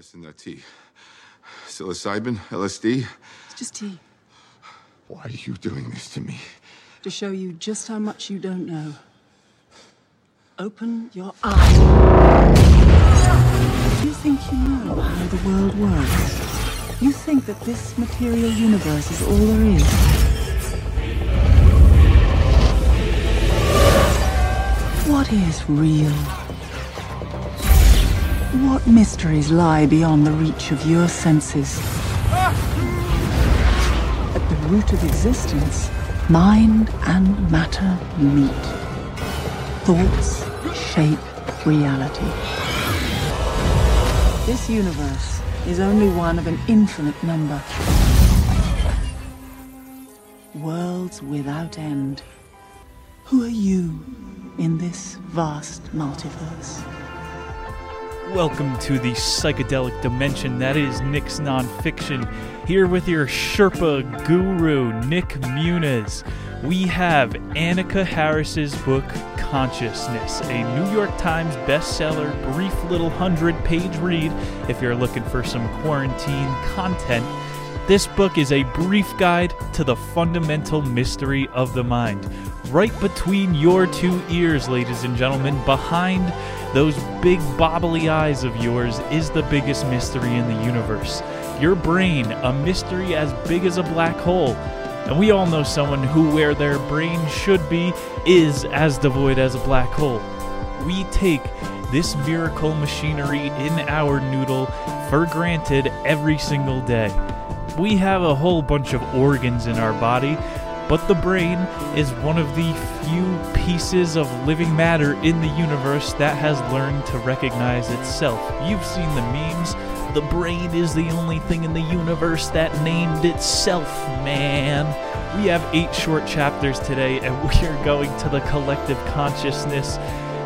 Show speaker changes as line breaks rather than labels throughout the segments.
What's in that tea? Psilocybin? LSD?
It's just tea.
Why are you doing this to me?
To show you just how much you don't know. Open your eyes. You think you know how the world works? You think that this material universe is all there is? What is real? What mysteries lie beyond the reach of your senses? At the root of existence, mind and matter meet. Thoughts shape reality. This universe is only one of an infinite number. Worlds without end. Who are you in this vast multiverse?
Welcome to the psychedelic dimension that is Nick's nonfiction. Here with your Sherpa guru, Nick Muniz. We have Annaka Harris's book, Consciousness, a New York Times bestseller, brief little hundred page read if you're looking for some quarantine content. This book is a brief guide to the fundamental mystery of the mind. Right between your two ears, ladies and gentlemen, behind those big bobbly eyes of yours is the biggest mystery in the universe. Your brain, a mystery as big as a black hole. And we all know someone who, where their brain should be, is as devoid as a black hole. We take this miracle machinery in our noodle for granted every single day. We have a whole bunch of organs in our body, but the brain is one of the few pieces of living matter in the universe that has learned to recognize itself. You've seen the memes. The brain is the only thing in the universe that named itself, man. We have eight short chapters today, and we are going to the collective consciousness.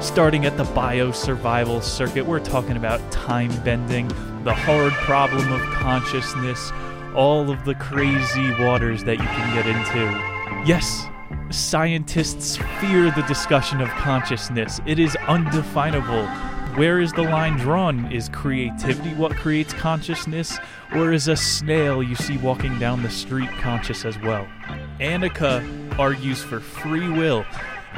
Starting at the biosurvival circuit, we're talking about time bending, the hard problem of consciousness, all of the crazy waters that you can get into. Yes, scientists fear the discussion of consciousness. It is undefinable. Where is the line drawn? Is creativity what creates consciousness? Or is a snail you see walking down the street conscious as well? Annaka argues for free will,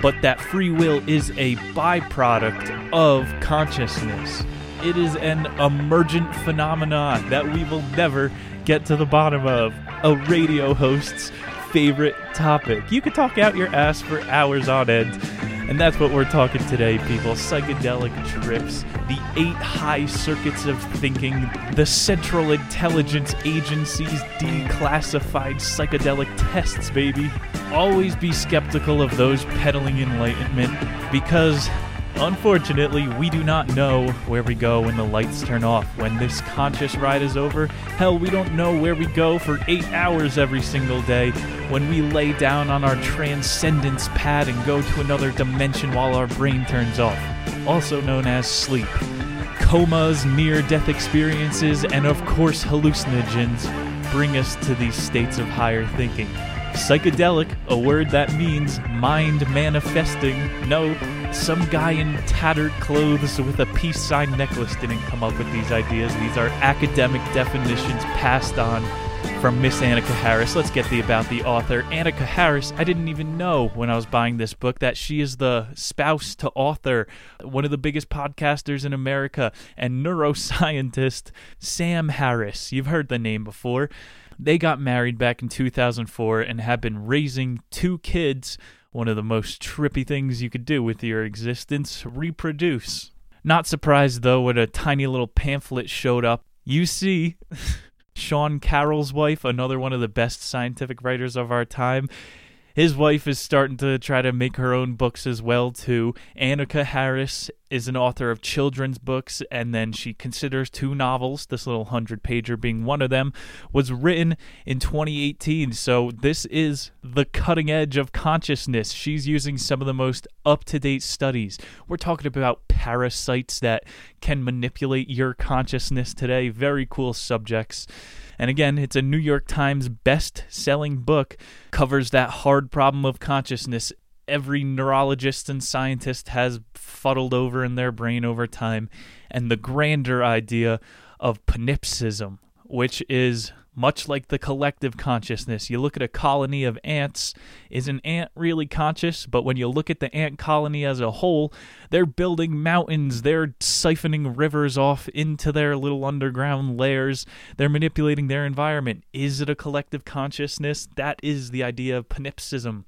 but that free will is a byproduct of consciousness. It is an emergent phenomenon that we will never get to the bottom of. A radio host's favorite topic. You could talk out your ass for hours on end. And that's what we're talking today, people. Psychedelic trips, the eight high circuits of thinking, the Central Intelligence Agency's declassified psychedelic tests, baby. Always be skeptical of those peddling enlightenment because Unfortunately, we do not know where we go when the lights turn off. When this conscious ride is over, hell, we don't know where we go for eight hours every single day. When we lay down on our transcendence pad and go to another dimension while our brain turns off, also known as sleep. Comas, near death experiences, and of course, hallucinogens bring us to these states of higher thinking. Psychedelic, a word that means mind manifesting. No, some guy in tattered clothes with a peace sign necklace didn't come up with these ideas. These are academic definitions passed on from Miss Annaka Harris. Let's get the about the author. Annaka Harris, I didn't even know when I was buying this book that she is the spouse to author, one of the biggest podcasters in America, and neuroscientist Sam Harris. You've heard the name before. They got married back in 2004 and have been raising two kids. One of the most trippy things you could do with your existence reproduce. Not surprised though when a tiny little pamphlet showed up. You see, Sean Carroll's wife, another one of the best scientific writers of our time, his wife is starting to try to make her own books as well too. Annaka Harris is an author of children's books and then she considers two novels, this little 100 pager being one of them, was written in 2018. So this is the cutting edge of consciousness. She's using some of the most up-to-date studies. We're talking about parasites that can manipulate your consciousness today. Very cool subjects. And again, it's a New York Times best selling book, covers that hard problem of consciousness every neurologist and scientist has fuddled over in their brain over time, and the grander idea of panpsychism, which is much like the collective consciousness. You look at a colony of ants, is an ant really conscious? But when you look at the ant colony as a whole, they're building mountains, they're siphoning rivers off into their little underground lairs, they're manipulating their environment. Is it a collective consciousness? That is the idea of panpsychism.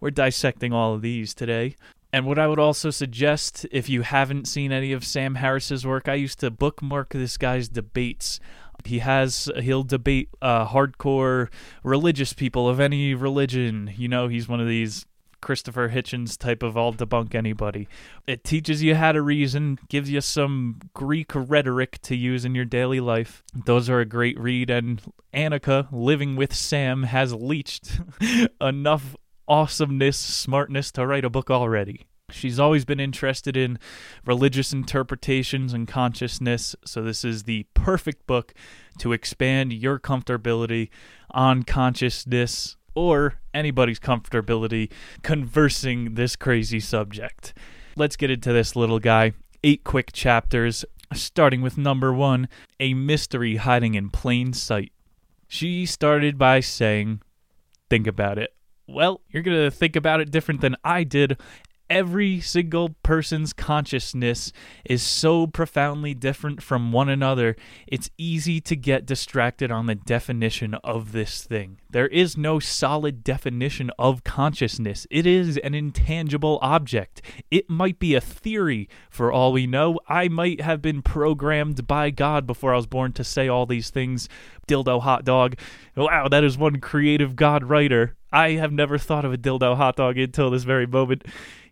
We're dissecting all of these today. And what I would also suggest, if you haven't seen any of Sam Harris's work, I used to bookmark this guy's debates he has he'll debate uh, hardcore religious people of any religion. You know, he's one of these Christopher Hitchens type of I'll debunk anybody. It teaches you how to reason, gives you some Greek rhetoric to use in your daily life. Those are a great read, and Annaka, living with Sam, has leached enough awesomeness, smartness to write a book already. She's always been interested in religious interpretations and consciousness, so this is the perfect book to expand your comfortability on consciousness or anybody's comfortability conversing this crazy subject. Let's get into this little guy. Eight quick chapters, starting with number one A Mystery Hiding in Plain Sight. She started by saying, Think about it. Well, you're going to think about it different than I did, every single person's consciousness is so profoundly different from one another, it's easy to get distracted on the definition of this thing. There is no solid definition of consciousness, it is an intangible object. It might be a theory for all we know. I might have been programmed by God before I was born to say all these things. Dildo hot dog. Wow, that is one creative God writer. I have never thought of a dildo hot dog until this very moment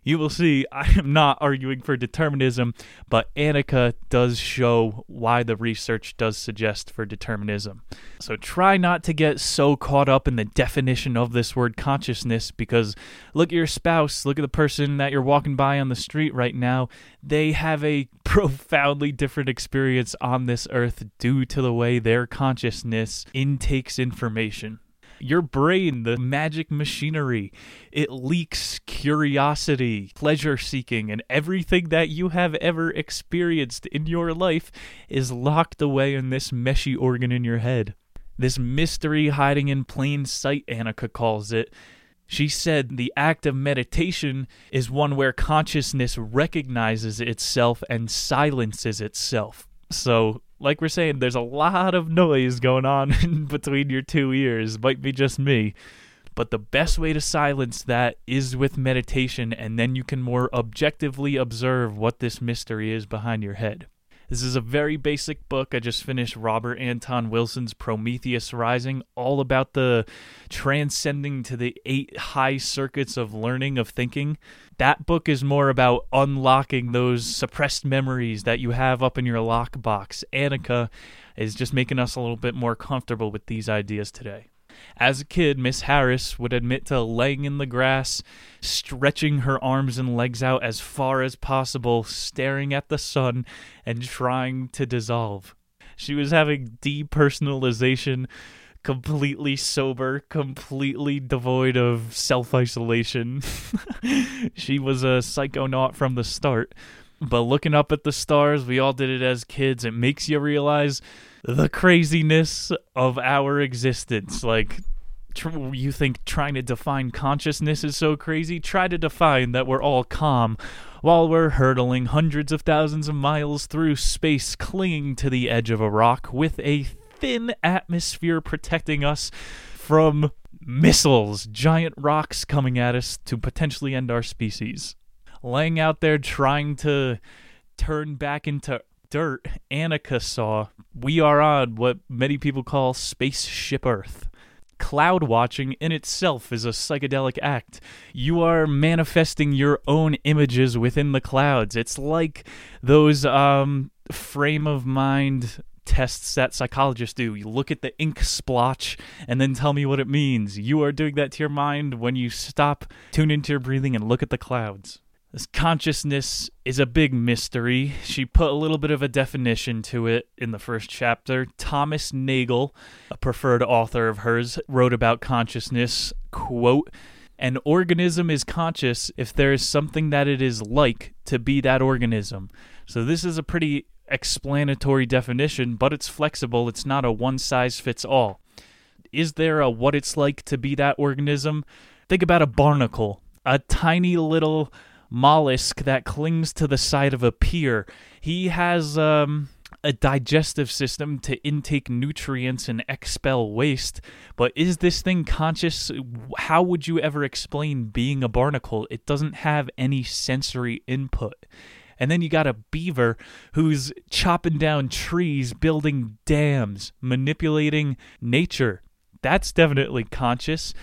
you will see I am not arguing for determinism, but Annaka does show why the research does suggest for determinism. So try not to get so caught up in the definition of this word consciousness because look at your spouse, look at the person that you're walking by on the street right now. They have a profoundly different experience on this earth due to the way their consciousness intakes information. Your brain, the magic machinery, it leaks curiosity, pleasure seeking, and everything that you have ever experienced in your life is locked away in this meshy organ in your head. This mystery hiding in plain sight, Annaka calls it. She said the act of meditation is one where consciousness recognizes itself and silences itself. So like we're saying, there's a lot of noise going on between your two ears. Might be just me. But the best way to silence that is with meditation, and then you can more objectively observe what this mystery is behind your head. This is a very basic book. I just finished Robert Anton Wilson's Prometheus Rising, all about the transcending to the eight high circuits of learning, of thinking. That book is more about unlocking those suppressed memories that you have up in your lockbox. Annaka is just making us a little bit more comfortable with these ideas today. As a kid, Miss Harris would admit to laying in the grass, stretching her arms and legs out as far as possible, staring at the sun, and trying to dissolve. She was having depersonalization, completely sober, completely devoid of self isolation. she was a psychonaut from the start. But looking up at the stars, we all did it as kids. It makes you realize the craziness of our existence. Like, tr- you think trying to define consciousness is so crazy? Try to define that we're all calm while we're hurtling hundreds of thousands of miles through space, clinging to the edge of a rock with a thin atmosphere protecting us from missiles, giant rocks coming at us to potentially end our species. Laying out there trying to turn back into dirt, Annaka saw we are on what many people call spaceship Earth. Cloud watching in itself is a psychedelic act. You are manifesting your own images within the clouds. It's like those um, frame of mind tests that psychologists do. You look at the ink splotch and then tell me what it means. You are doing that to your mind when you stop, tune into your breathing, and look at the clouds. This consciousness is a big mystery. She put a little bit of a definition to it in the first chapter. Thomas Nagel, a preferred author of hers, wrote about consciousness, quote, an organism is conscious if there is something that it is like to be that organism. So this is a pretty explanatory definition, but it's flexible. It's not a one size fits all. Is there a what it's like to be that organism? Think about a barnacle, a tiny little mollusk that clings to the side of a pier. He has um, a digestive system to intake nutrients and expel waste. But is this thing conscious? How would you ever explain being a barnacle? It doesn't have any sensory input. And then you got a beaver who's chopping down trees, building dams, manipulating nature. That's definitely conscious.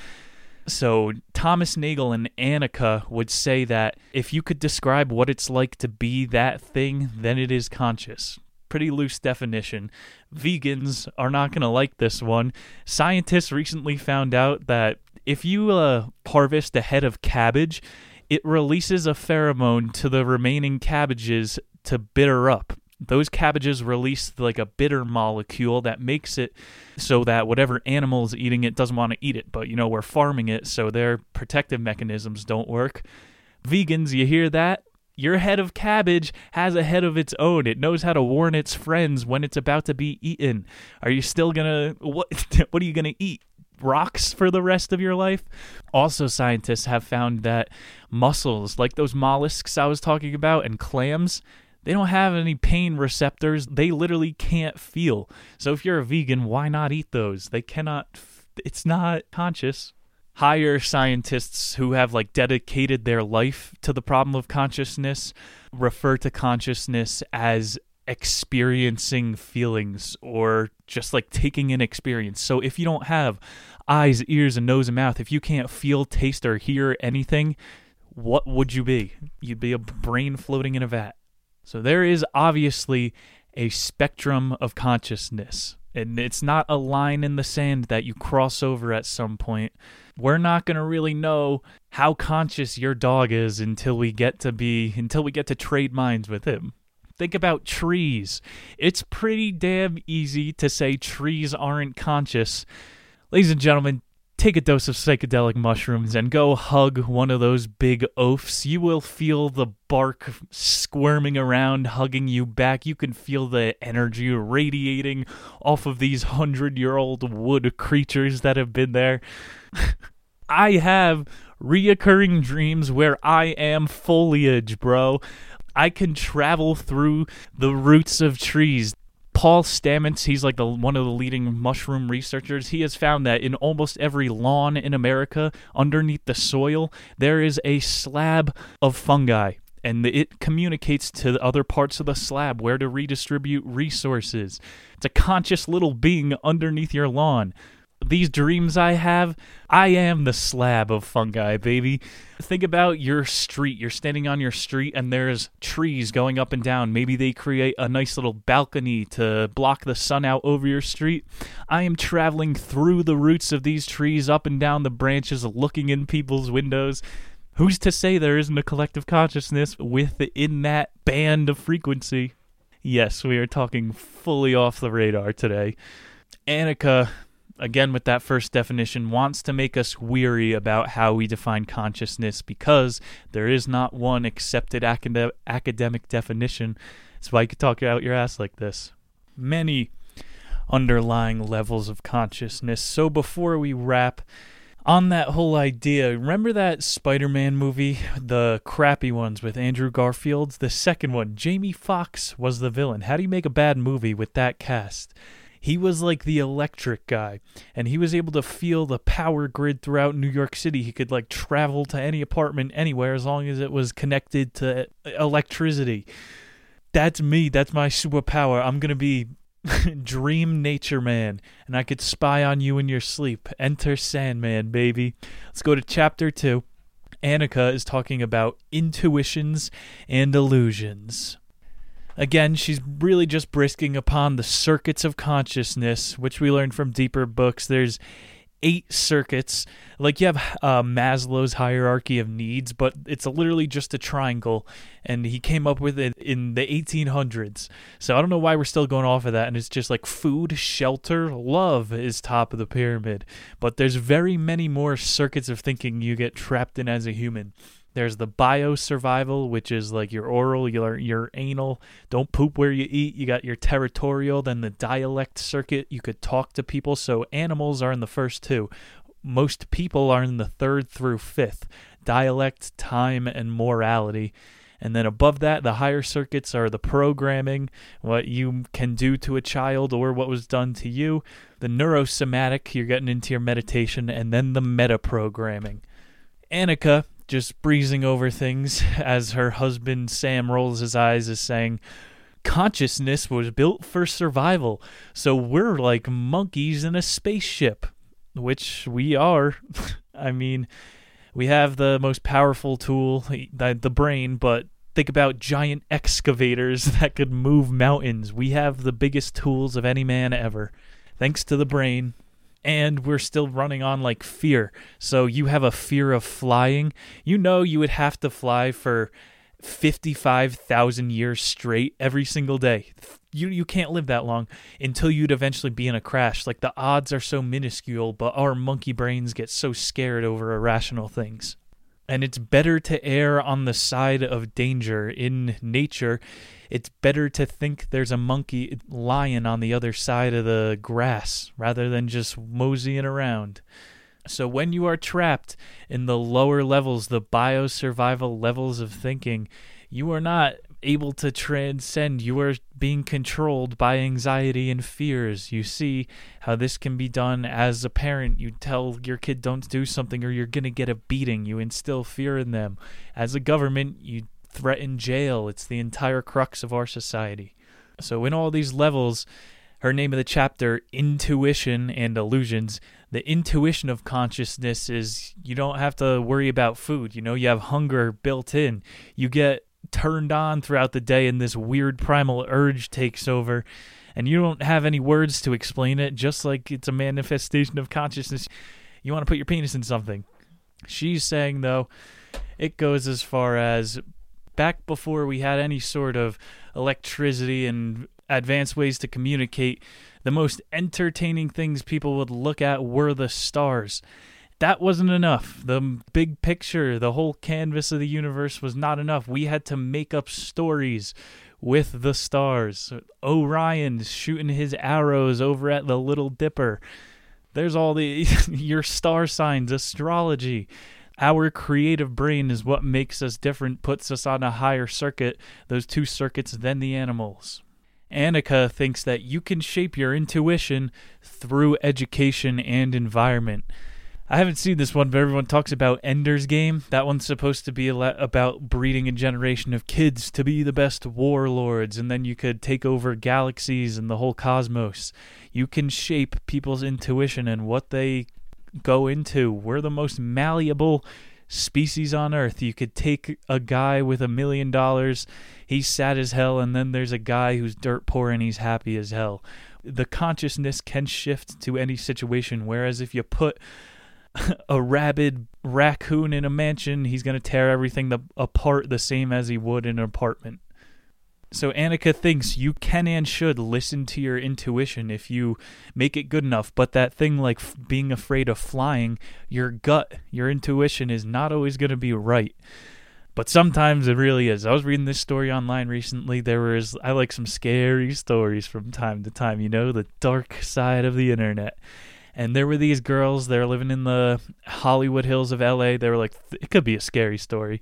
So, Thomas Nagel and Annaka would say that if you could describe what it's like to be that thing, then it is conscious. Pretty loose definition. Vegans are not going to like this one. Scientists recently found out that if you uh, harvest a head of cabbage, it releases a pheromone to the remaining cabbages to bitter up those cabbages release like a bitter molecule that makes it so that whatever animal is eating it doesn't want to eat it. But you know, we're farming it, so their protective mechanisms don't work. Vegans, you hear that? Your head of cabbage has a head of its own. It knows how to warn its friends when it's about to be eaten. Are you still gonna what? What are you gonna eat? rocks for the rest of your life. Also, scientists have found that mussels, like those mollusks I was talking about, and clams, they don't have any pain receptors. They literally can't feel. So if you're a vegan, why not eat those? They cannot, it's not conscious. Higher scientists who have like dedicated their life to the problem of consciousness refer to consciousness as experiencing feelings or just like taking an experience. So if you don't have eyes, ears, and nose and mouth, if you can't feel, taste, or hear anything, what would you be? You'd be a brain floating in a vat. So there is obviously a spectrum of consciousness. And it's not a line in the sand that you cross over at some point. We're not going to really know how conscious your dog is until we get to be until we get to trade minds with him. Think about trees. It's pretty damn easy to say trees aren't conscious. Ladies and gentlemen, take a dose of psychedelic mushrooms and go hug one of those big oafs. You will feel the bark squirming around, hugging you back. You can feel the energy radiating off of these hundred year old wood creatures that have been there. I have reoccurring dreams where I am foliage, bro. I can travel through the roots of trees. Paul Stamets, he's like the one of the leading mushroom researchers. He has found that in almost every lawn in America, underneath the soil, there is a slab of fungi and it communicates to the other parts of the slab where to redistribute resources. It's a conscious little being underneath your lawn these dreams I have, I am the slab of fungi, baby. Think about your street. You're standing on your street and there's trees going up and down. Maybe they create a nice little balcony to block the sun out over your street. I am traveling through the roots of these trees, up and down the branches, looking in people's windows. Who's to say there isn't a collective consciousness within that band of frequency? Yes, we are talking fully off the radar today. Annaka again with that first definition, wants to make us weary about how we define consciousness because there is not one accepted acad- academic definition. That's why you could talk out your ass like this. Many underlying levels of consciousness. So before we wrap, on that whole idea, remember that Spider Man movie, the crappy ones with Andrew Garfield's? The second one, Jamie Foxx was the villain. How do you make a bad movie with that cast? He was like the electric guy, and he was able to feel the power grid throughout New York City. He could like travel to any apartment anywhere as long as it was connected to electricity. That's me. That's my superpower. I'm going to be Dream Nature Man, and I could spy on you in your sleep. Enter Sandman, baby. Let's go to chapter 2. Annaka is talking about intuitions and illusions. Again, she's really just brisking upon the circuits of consciousness, which we learned from deeper books. There's eight circuits. Like you have uh, Maslow's hierarchy of needs, but it's literally just a triangle, and he came up with it in the 1800s. So I don't know why we're still going off of that. And it's just like food, shelter, love is top of the pyramid. But there's very many more circuits of thinking you get trapped in as a human. There's the bio survival, which is like your oral, your your anal. Don't poop where you eat. You got your territorial, then the dialect circuit. You could talk to people. So animals are in the first two. Most people are in the third through fifth. Dialect, time, and morality. And then above that, the higher circuits are the programming, what you can do to a child or what was done to you. The neurosomatic, you're getting into your meditation, and then the meta programming. Annaka just breezing over things as her husband Sam rolls his eyes as saying, Consciousness was built for survival, so we're like monkeys in a spaceship, which we are. I mean, we have the most powerful tool, eh, the, the brain, but think about giant excavators that could move mountains. We have the biggest tools of any man ever, thanks to the brain. And we're still running on like fear. So you have a fear of flying. You know you would have to fly for 55,000 years straight every single day. You you can't live that long until you'd eventually be in a crash. Like the odds are so minuscule, but our monkey brains get so scared over irrational things and it's better to err on the side of danger in nature. It's better to think there's a monkey lion on the other side of the grass rather than just moseying around. So when you are trapped in the lower levels, the biosurvival levels of thinking, you are not able to transcend. You are being controlled by anxiety and fears. You see how this can be done as a parent. You tell your kid don't do something or you're going to get a beating. You instill fear in them. As a government, you threaten jail. It's the entire crux of our society. So, in all these levels, her name of the chapter, Intuition and Illusions. The intuition of consciousness is you don't have to worry about food. You know, you have hunger built in. You get turned on throughout the day and this weird primal urge takes over. And you don't have any words to explain it just like it's a manifestation of consciousness. You want to put your penis in something. She's saying though it goes as far as back before we had any sort of electricity and advanced ways to communicate the most entertaining things people would look at were the stars that wasn't enough. The big picture, the whole canvas of the universe was not enough. We had to make up stories with the stars. Orion shooting his arrows over at the Little Dipper. There's all the your star signs, astrology. Our creative brain is what makes us different, puts us on a higher circuit, those two circuits, than the animals. Annaka thinks that you can shape your intuition through education and environment. I haven't seen this one, but everyone talks about Ender's Game. That one's supposed to be about breeding a generation of kids to be the best warlords, and then you could take over galaxies and the whole cosmos. You can shape people's intuition and what they go into. We're the most malleable species on Earth. You could take a guy with a million dollars, he's sad as hell, and then there's a guy who's dirt poor and he's happy as hell. The consciousness can shift to any situation, whereas if you put a rabid raccoon in a mansion, he's going to tear everything the, apart the same as he would in an apartment. So Annaka thinks you can and should listen to your intuition if you make it good enough, but that thing like f- being afraid of flying, your gut, your intuition is not always going to be right. But sometimes it really is. I was reading this story online recently. There was I like some scary stories from time to time, you know, the dark side of the internet and there were these girls they're living in the hollywood hills of la they were like it could be a scary story.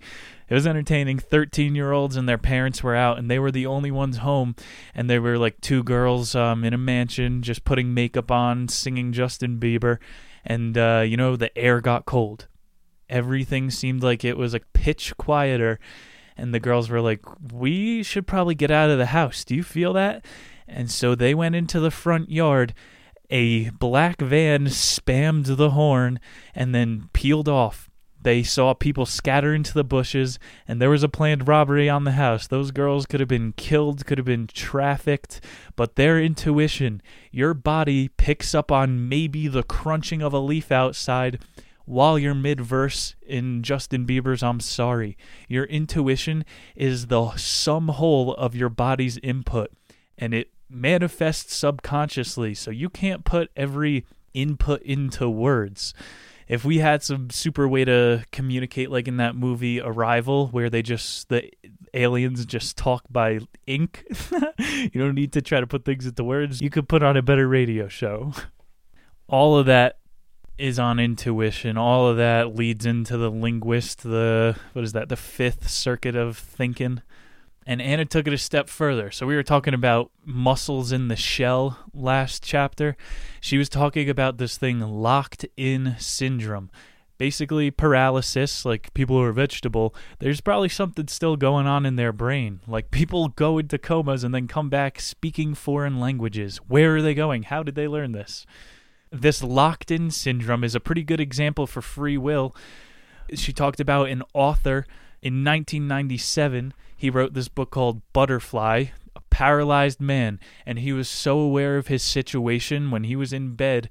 It was entertaining. 13 year olds and their parents were out and they were the only ones home. And there were like two girls um, in a mansion just putting makeup on singing justin bieber. And uh, you know the air got cold. Everything seemed like it was like pitch quieter. And the girls were like we should probably get out of the house. Do you feel that? And so they went into the front yard a black van spammed the horn and then peeled off. They saw people scatter into the bushes, and there was a planned robbery on the house. Those girls could have been killed, could have been trafficked, but their intuition, your body picks up on maybe the crunching of a leaf outside while you're mid verse in Justin Bieber's I'm Sorry. Your intuition is the sum whole of your body's input, and it manifests subconsciously. So you can't put every input into words. if we had some super way to communicate like in that movie Arrival where they just the aliens just talk by ink, you don't need to try to put things into words. You could put on a better radio show. All of that is on intuition. All of that leads into the linguist, the what is that? The fifth circuit of thinking. And Anna took it a step further. So we were talking about mussels in the shell last chapter. She was talking about this thing locked in syndrome. Basically, paralysis, like people who are vegetable, there's probably something still going on in their brain. Like people go into comas and then come back speaking foreign languages. Where are they going? How did they learn this? This locked in syndrome is a pretty good example for free will. She talked about an author in 1997. He wrote this book called Butterfly, a paralyzed man, and he was so aware of his situation when he was in bed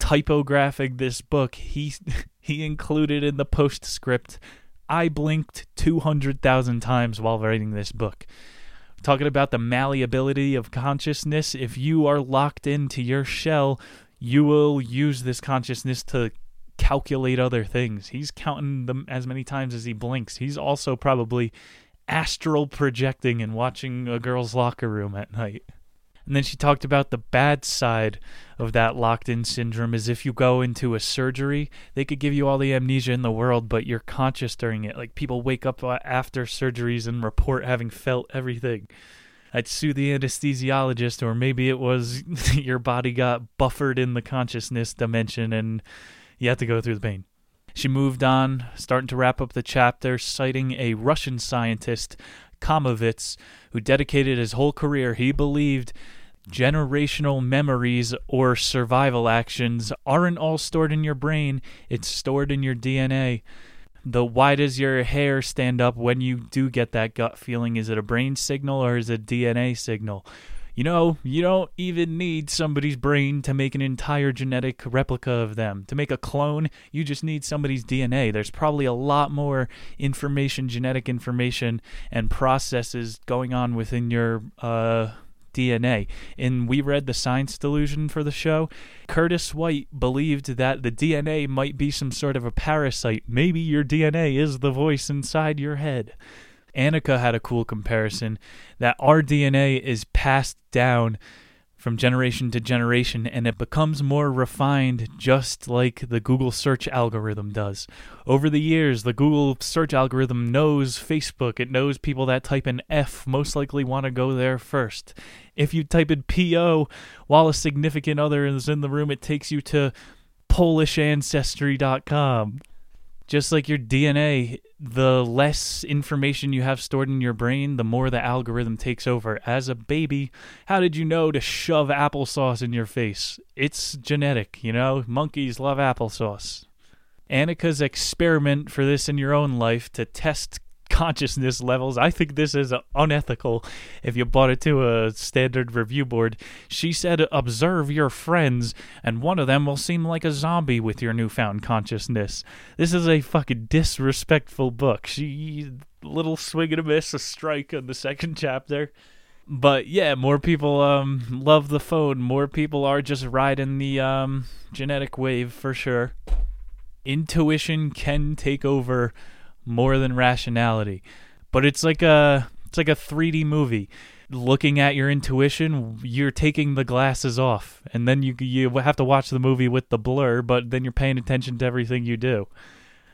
typographing this book. He he included in the postscript, I blinked 200,000 times while writing this book talking about the malleability of consciousness. If you are locked into your shell, you will use this consciousness to calculate other things. He's counting them as many times as he blinks. He's also probably astral projecting and watching a girl's locker room at night. And then she talked about the bad side of that locked in syndrome is if you go into a surgery, they could give you all the amnesia in the world, but you're conscious during it. Like people wake up uh, after surgeries and report having felt everything. I'd sue the anesthesiologist, or maybe it was your body got buffered in the consciousness dimension and you have to go through the pain. She moved on, starting to wrap up the chapter, citing a Russian scientist, Kamovitz, who dedicated his whole career. He believed generational memories or survival actions aren't all stored in your brain, it's stored in your DNA the why does your hair stand up when you do get that gut feeling? Is it a brain signal or is it a DNA signal? You know, you don't even need somebody's brain to make an entire genetic replica of them. To make a clone, you just need somebody's DNA. There's probably a lot more information, genetic information, and processes going on within your uh, DNA. And we read The Science Delusion for the show. Curtis White believed that the DNA might be some sort of a parasite. Maybe your DNA is the voice inside your head. Annaka had a cool comparison that our DNA is passed down from generation to generation and it becomes more refined just like the Google search algorithm does. Over the years, the Google search algorithm knows Facebook, it knows people that type in F most likely want to go there first. If you type in PO while a significant other is in the room, it takes you to polishancestry.com just like your DNA, the less information you have stored in your brain, the more the algorithm takes over. As a baby, how did you know to shove applesauce in your face? It's genetic, you know? Monkeys love applesauce. Annaka's experiment for this in your own life to test consciousness levels. I think this is unethical if you bought it to a standard review board. She said, Observe your friends, and one of them will seem like a zombie with your newfound consciousness. This is a fucking disrespectful book. She, little swing and a miss, a strike on the second chapter. But yeah, more people um, love the phone. More people are just riding the um, genetic wave for sure. Intuition can take over more than rationality. But it's like a it's like a 3D movie. Looking at your intuition, you're taking the glasses off, and then you you have to watch the movie with the blur, but then you're paying attention to everything you do.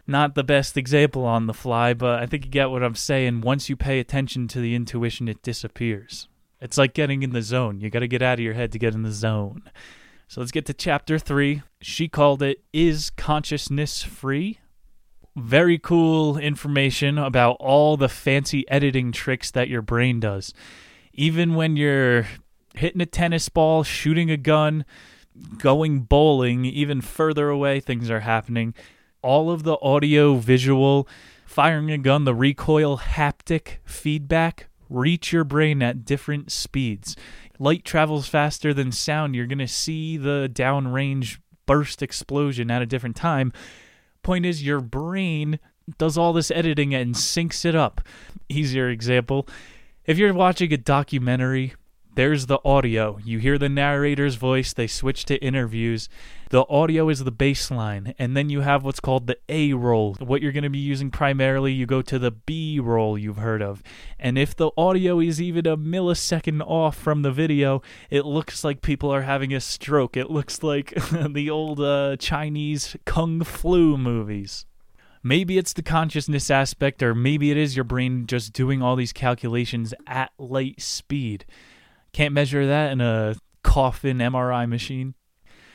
Not the best example on the fly, but I think you get what I'm saying. Once you pay attention to the intuition, it disappears. It's like getting in the zone. You got to get out of your head to get in the zone. So let's get to chapter 3. She called it Is Consciousness Free? Very cool information about all the fancy editing tricks that your brain does. Even when you're hitting a tennis ball, shooting a gun, going bowling, even further away, things are happening. All of the audio, visual, firing a gun, the recoil, haptic feedback reach your brain at different speeds. Light travels faster than sound. You're going to see the downrange burst explosion at a different time Point is, your brain does all this editing and syncs it up. Easier example if you're watching a documentary, there's the audio. You hear the narrator's voice, they switch to interviews. The audio is the baseline, and then you have what's called the A roll. What you're going to be using primarily, you go to the B roll you've heard of. And if the audio is even a millisecond off from the video, it looks like people are having a stroke. It looks like the old uh, Chinese kung flu movies. Maybe it's the consciousness aspect, or maybe it is your brain just doing all these calculations at light speed. Can't measure that in a coffin MRI machine.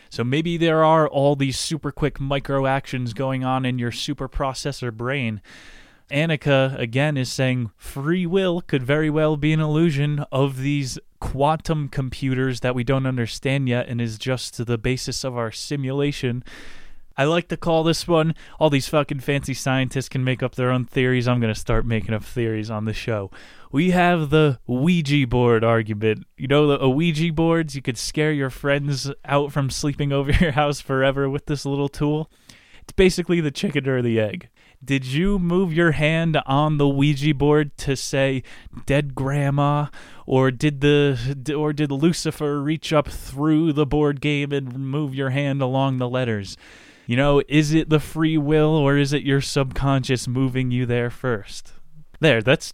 So maybe there are all these super quick micro actions going on in your super processor brain. Annaka, again, is saying free will could very well be an illusion of these quantum computers that we don't understand yet and is just the basis of our simulation. I like to call this one. All these fucking fancy scientists can make up their own theories. I'm going to start making up theories on the show we have the Ouija board argument. You know, the Ouija boards, you could scare your friends out from sleeping over your house forever with this little tool. It's basically the chicken or the egg. Did you move your hand on the Ouija board to say dead grandma or did the or did Lucifer reach up through the board game and move your hand along the letters? You know, is it the free will or is it your subconscious moving you there first? There, that's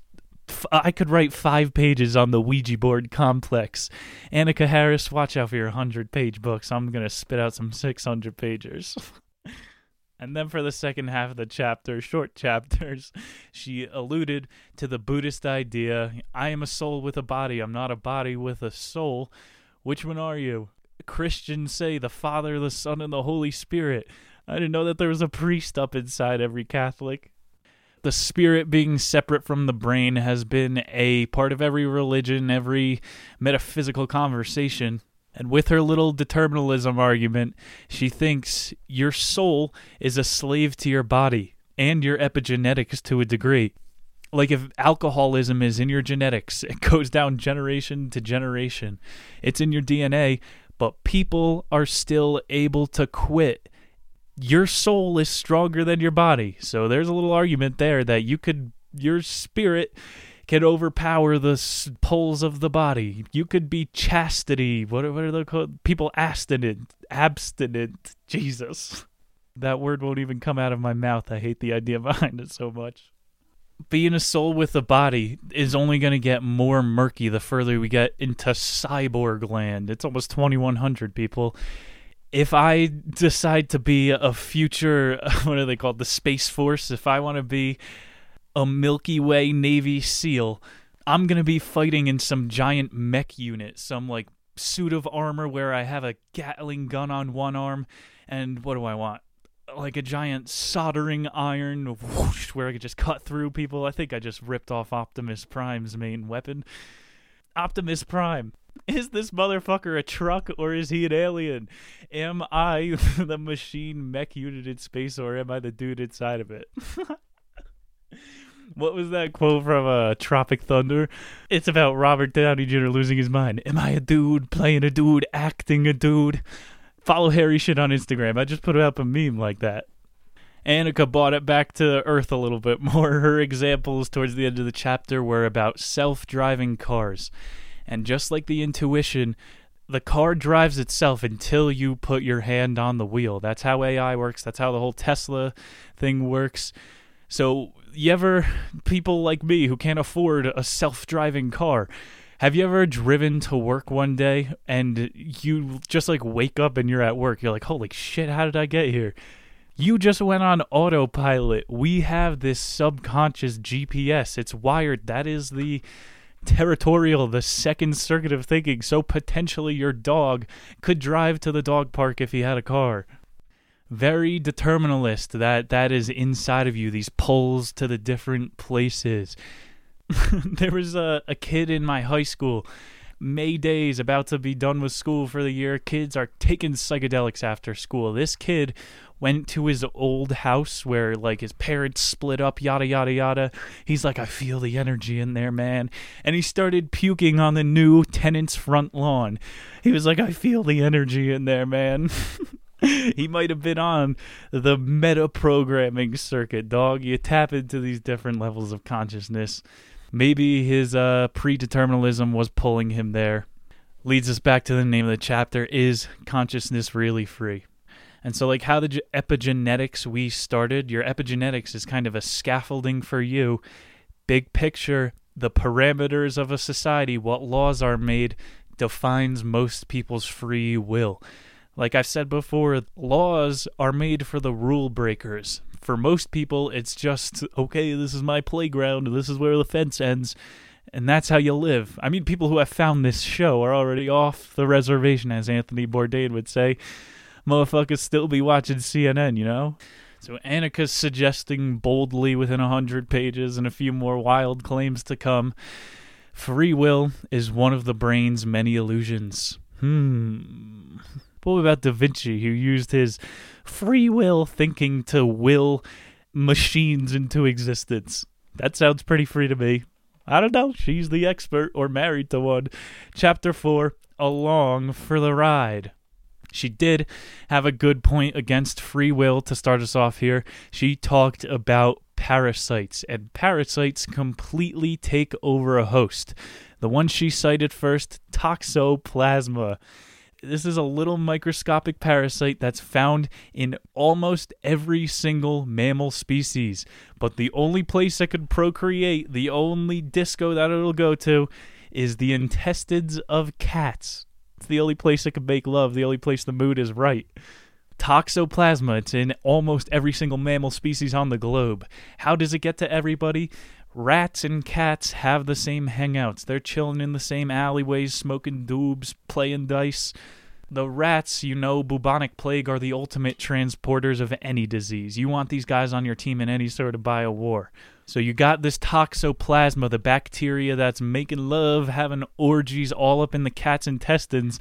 I could write five pages on the Ouija board complex. Annaka Harris, watch out for your 100 page books. I'm going to spit out some 600 pagers. and then for the second half of the chapter, short chapters, she alluded to the Buddhist idea I am a soul with a body, I'm not a body with a soul. Which one are you? Christians say the Father, the Son, and the Holy Spirit. I didn't know that there was a priest up inside every Catholic the spirit being separate from the brain has been a part of every religion, every metaphysical conversation. And with her little determinism argument, she thinks your soul is a slave to your body and your epigenetics to a degree. Like if alcoholism is in your genetics, it goes down generation to generation. It's in your DNA, but people are still able to quit your soul is stronger than your body. So there's a little argument there that you could your spirit can overpower the pulls of the body. You could be chastity. What, are, what are they called? People abstinent, abstinent. Jesus, that word won't even come out of my mouth. I hate the idea behind it so much. Being a soul with a body is only going to get more murky the further we get into cyborg land. It's almost 2100 people if I decide to be a future, what are they called? The Space Force, if I want to be a Milky Way Navy SEAL, I'm going to be fighting in some giant mech unit, some like suit of armor where I have a Gatling gun on one arm. And what do I want? Like a giant soldering iron whoosh, where I could just cut through people. I think I just ripped off Optimus Prime's main weapon. Optimus Prime is this motherfucker a truck or is he an alien? Am I the machine mech unit in space or am I the dude inside of it? what was that quote from uh, Tropic Thunder? It's about Robert Downey Jr. losing his mind. Am I a dude playing a dude, acting a dude? Follow Harry shit on Instagram. I just put up a meme like that. Annaka brought it back to Earth a little bit more. Her examples towards the end of the chapter were about self driving cars. And just like the intuition, the car drives itself until you put your hand on the wheel. That's how AI works. That's how the whole Tesla thing works. So, you ever, people like me who can't afford a self driving car, have you ever driven to work one day and you just like wake up and you're at work? You're like, holy shit, how did I get here? You just went on autopilot. We have this subconscious GPS. It's wired. That is the territorial, the second circuit of thinking, so potentially your dog could drive to the dog park if he had a car. Very determinalist that that is inside of you, these pulls to the different places. there was a, a kid in my high school. May days about to be done with school for the year. Kids are taking psychedelics after school. This kid went to his old house where like his parents split up, yada yada yada. He's like, I feel the energy in there, man. And he started puking on the new tenant's front lawn. He was like, I feel the energy in there, man. he might have been on the meta programming circuit, dog. You tap into these different levels of consciousness. Maybe his uh, predeterminalism was pulling him there. leads us back to the name of the chapter is consciousness really free? And so, like how the epigenetics we started, your epigenetics is kind of a scaffolding for you. Big picture, the parameters of a society, what laws are made, defines most people's free will. Like I've said before, laws are made for the rule breakers. For most people, it's just, okay, this is my playground, this is where the fence ends, and that's how you live. I mean, people who have found this show are already off the reservation, as Anthony Bourdain would say motherfuckers still be watching CNN, you know? So Annaka's suggesting boldly within a hundred pages and a few more wild claims to come. Free will is one of the brain's many illusions. Hmm. What about Da Vinci, who used his free will thinking to will machines into existence? That sounds pretty free to me. I don't know. She's the expert or married to one. Chapter 4 Along for the Ride. She did have a good point against free will to start us off here. She talked about parasites, and parasites completely take over a host. The one she cited first, toxoplasma. This is a little microscopic parasite that's found in almost every single mammal species. But the only place it could procreate, the only disco that it'll go to, is the intestines of cats. The only place it can make love, the only place the mood is right. Toxoplasma, it's in almost every single mammal species on the globe. How does it get to everybody? Rats and cats have the same hangouts. They're chilling in the same alleyways, smoking doobs, playing dice. The rats, you know, bubonic plague are the ultimate transporters of any disease. You want these guys on your team in any sort of bio war. So you got this toxoplasma, the bacteria that's making love, having orgies all up in the cat's intestines.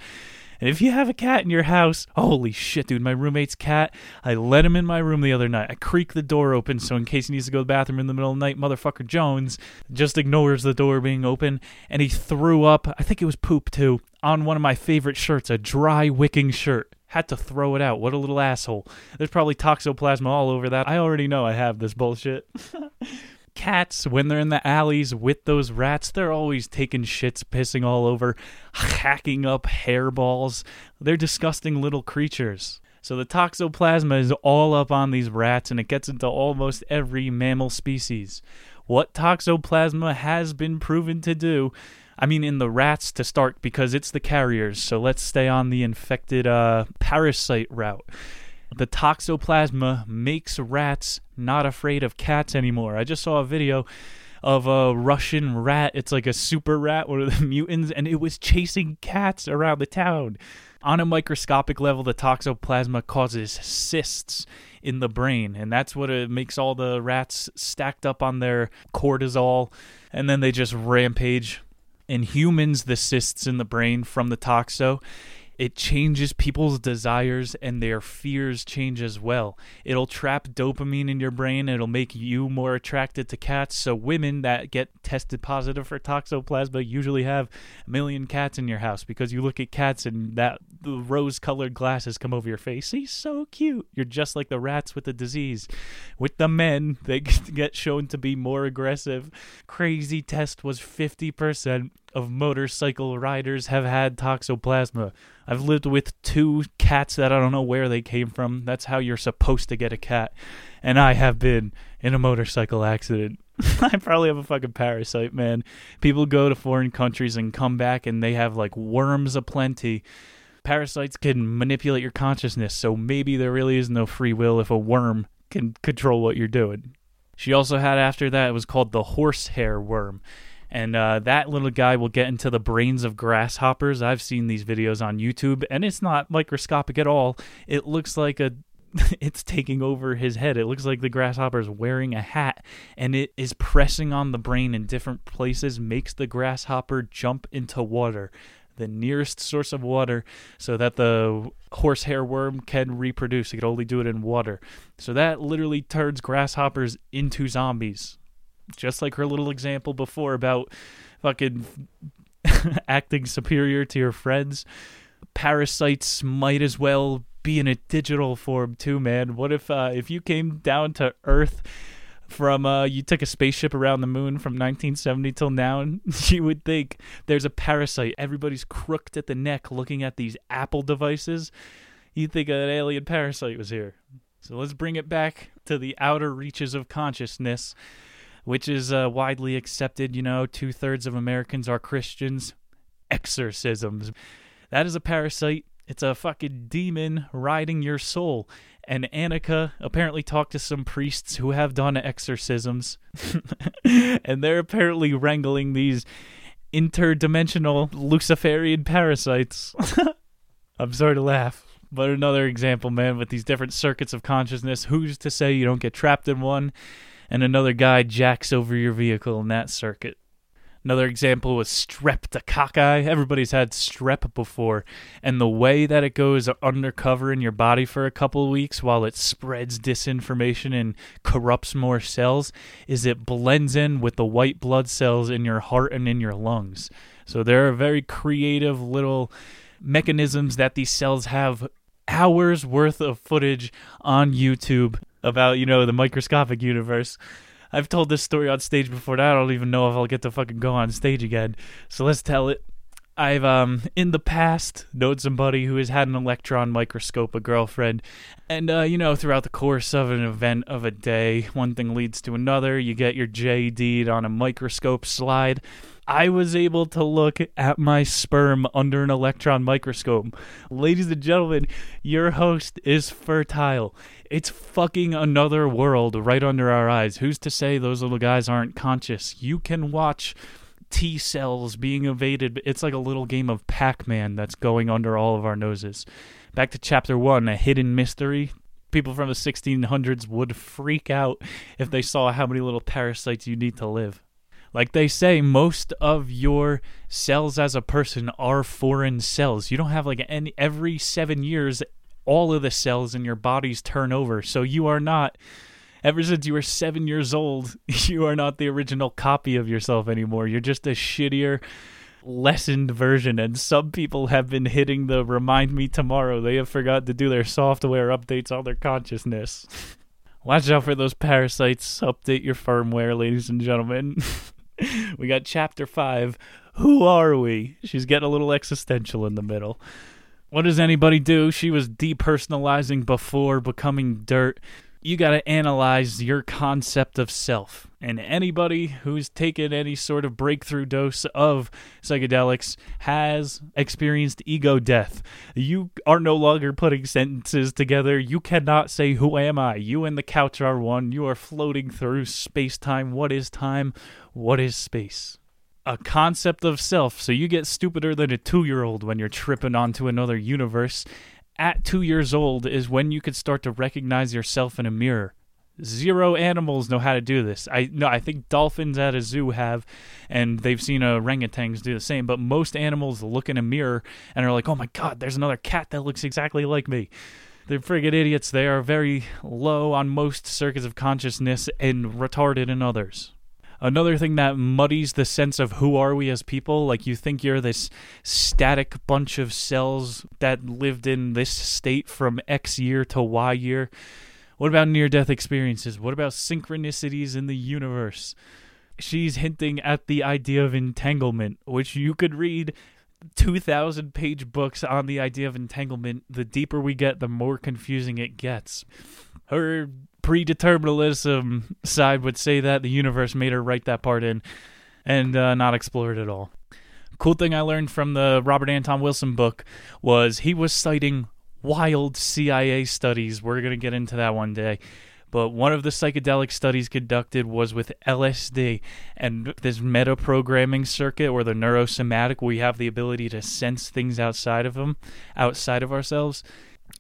And if you have a cat in your house, holy shit, dude, my roommate's cat, I let him in my room the other night. I creak the door open so in case he needs to go to the bathroom in the middle of the night, motherfucker Jones just ignores the door being open and he threw up, I think it was poop too, on one of my favorite shirts, a dry wicking shirt. Had to throw it out. What a little asshole. There's probably toxoplasma all over that. I already know I have this bullshit. cats, when they're in the alleys with those rats, they're always taking shits, pissing all over, hacking up hairballs. They're disgusting little creatures. So the toxoplasma is all up on these rats and it gets into almost every mammal species. What toxoplasma has been proven to do, I mean, in the rats to start because it's the carriers, so let's stay on the infected uh, parasite route the toxoplasma makes rats not afraid of cats anymore. I just saw a video of a Russian rat. It's like a super rat, one of the mutants, and it was chasing cats around the town. On a microscopic level, the toxoplasma causes cysts in the brain, and that's what it makes all the rats stacked up on their cortisol, and then they just rampage. In humans, the cysts in the brain from the toxo it changes people's desires and their fears change as well. It'll trap dopamine in your brain. It'll make you more attracted to cats. So women that get tested positive for toxoplasma usually have a million cats in your house because you look at cats and that the rose-colored glasses come over your face. He's so cute. You're just like the rats with the disease. With the men, they get shown to be more aggressive. Crazy test was 50% of motorcycle riders have had toxoplasma. I've lived with two cats that I don't know where they came from. That's how you're supposed to get a cat. And I have been in a motorcycle accident. I probably have a fucking parasite, man. People go to foreign countries and come back and they have like worms aplenty. Parasites can manipulate your consciousness, so maybe there really is no free will if a worm can control what you're doing. She also had after that, it was called the horsehair worm and uh, that little guy will get into the brains of grasshoppers. I've seen these videos on YouTube, and it's not microscopic at all. It looks like a it's taking over his head. It looks like the grasshopper is wearing a hat and it is pressing on the brain in different places, makes the grasshopper jump into water, the nearest source of water, so that the horsehair worm can reproduce. It can only do it in water. So that literally turns grasshoppers into zombies just like her little example before about fucking acting superior to your friends. Parasites might as well be in a digital form too, man. What if uh, if you came down to Earth from uh, you took a spaceship around the moon from 1970 till now, and you would think there's a parasite. Everybody's crooked at the neck looking at these Apple devices. You'd think an alien parasite was here. So let's bring it back to the outer reaches of consciousness, which is uh, widely accepted. You know, two thirds of Americans are Christians. Exorcisms. That is a parasite. It's a fucking demon riding your soul and Annaka apparently talked to some priests who have done exorcisms, and they're apparently wrangling these interdimensional Luciferian parasites. I'm sorry to laugh, but another example, man, with these different circuits of consciousness. Who's to say you don't get trapped in one, and another guy jacks over your vehicle in that circuit? Another example was streptococci. Everybody's had strep before, and the way that it goes undercover in your body for a couple weeks while it spreads disinformation and corrupts more cells is it blends in with the white blood cells in your heart and in your lungs. So there are very creative little mechanisms that these cells have hours worth of footage on YouTube about, you know, the microscopic universe I've told this story on stage before. Now I don't even know if I'll get to fucking go on stage again. So let's tell it. I've um in the past known somebody who has had an electron microscope, a girlfriend, and uh, you know throughout the course of an event of a day, one thing leads to another. You get your JD on a microscope slide. I was able to look at my sperm under an electron microscope. Ladies and gentlemen, your host is fertile. It's fucking another world right under our eyes. Who's to say those little guys aren't conscious? You can watch T cells being evaded. It's like a little game of Pac Man that's going under all of our noses. Back to chapter one a hidden mystery. People from the 1600s would freak out if they saw how many little parasites you need to live. Like they say, most of your cells as a person are foreign cells. You don't have like any every seven years, all of the cells in your bodies turn over. So you are not ever since you were seven years old, you are not the original copy of yourself anymore. You're just a shittier, lessened version. And some people have been hitting the remind me tomorrow. They have forgot to do their software updates on their consciousness. Watch out for those parasites. Update your firmware, ladies and gentlemen. we got chapter five. Who are we? She's getting a little existential in the middle. What does anybody do? She was depersonalizing before becoming dirt. You got to analyze your concept of self. And anybody who's taken any sort of breakthrough dose of psychedelics has experienced ego death. You are no longer putting sentences together. You cannot say, Who am I? You and the couch are one. You are floating through space time. What is time? What is space? A concept of self. So you get stupider than a two year old when you're tripping onto another universe. At two years old is when you could start to recognize yourself in a mirror. Zero animals know how to do this. I no, I think dolphins at a zoo have, and they've seen orangutans do the same. But most animals look in a mirror and are like, "Oh my god, there's another cat that looks exactly like me." They're friggin' idiots. They are very low on most circuits of consciousness and retarded in others. Another thing that muddies the sense of who are we as people, like you think you're this static bunch of cells that lived in this state from X year to Y year. What about near death experiences? What about synchronicities in the universe? She's hinting at the idea of entanglement, which you could read 2,000 page books on the idea of entanglement. The deeper we get, the more confusing it gets. Her predeterminism side would say that the universe made her write that part in and uh, not explore it at all. Cool thing I learned from the Robert Anton Wilson book was he was citing wild CIA studies. We're going to get into that one day. But one of the psychedelic studies conducted was with LSD and this meta programming circuit or the neurosomatic, we have the ability to sense things outside of them, outside of ourselves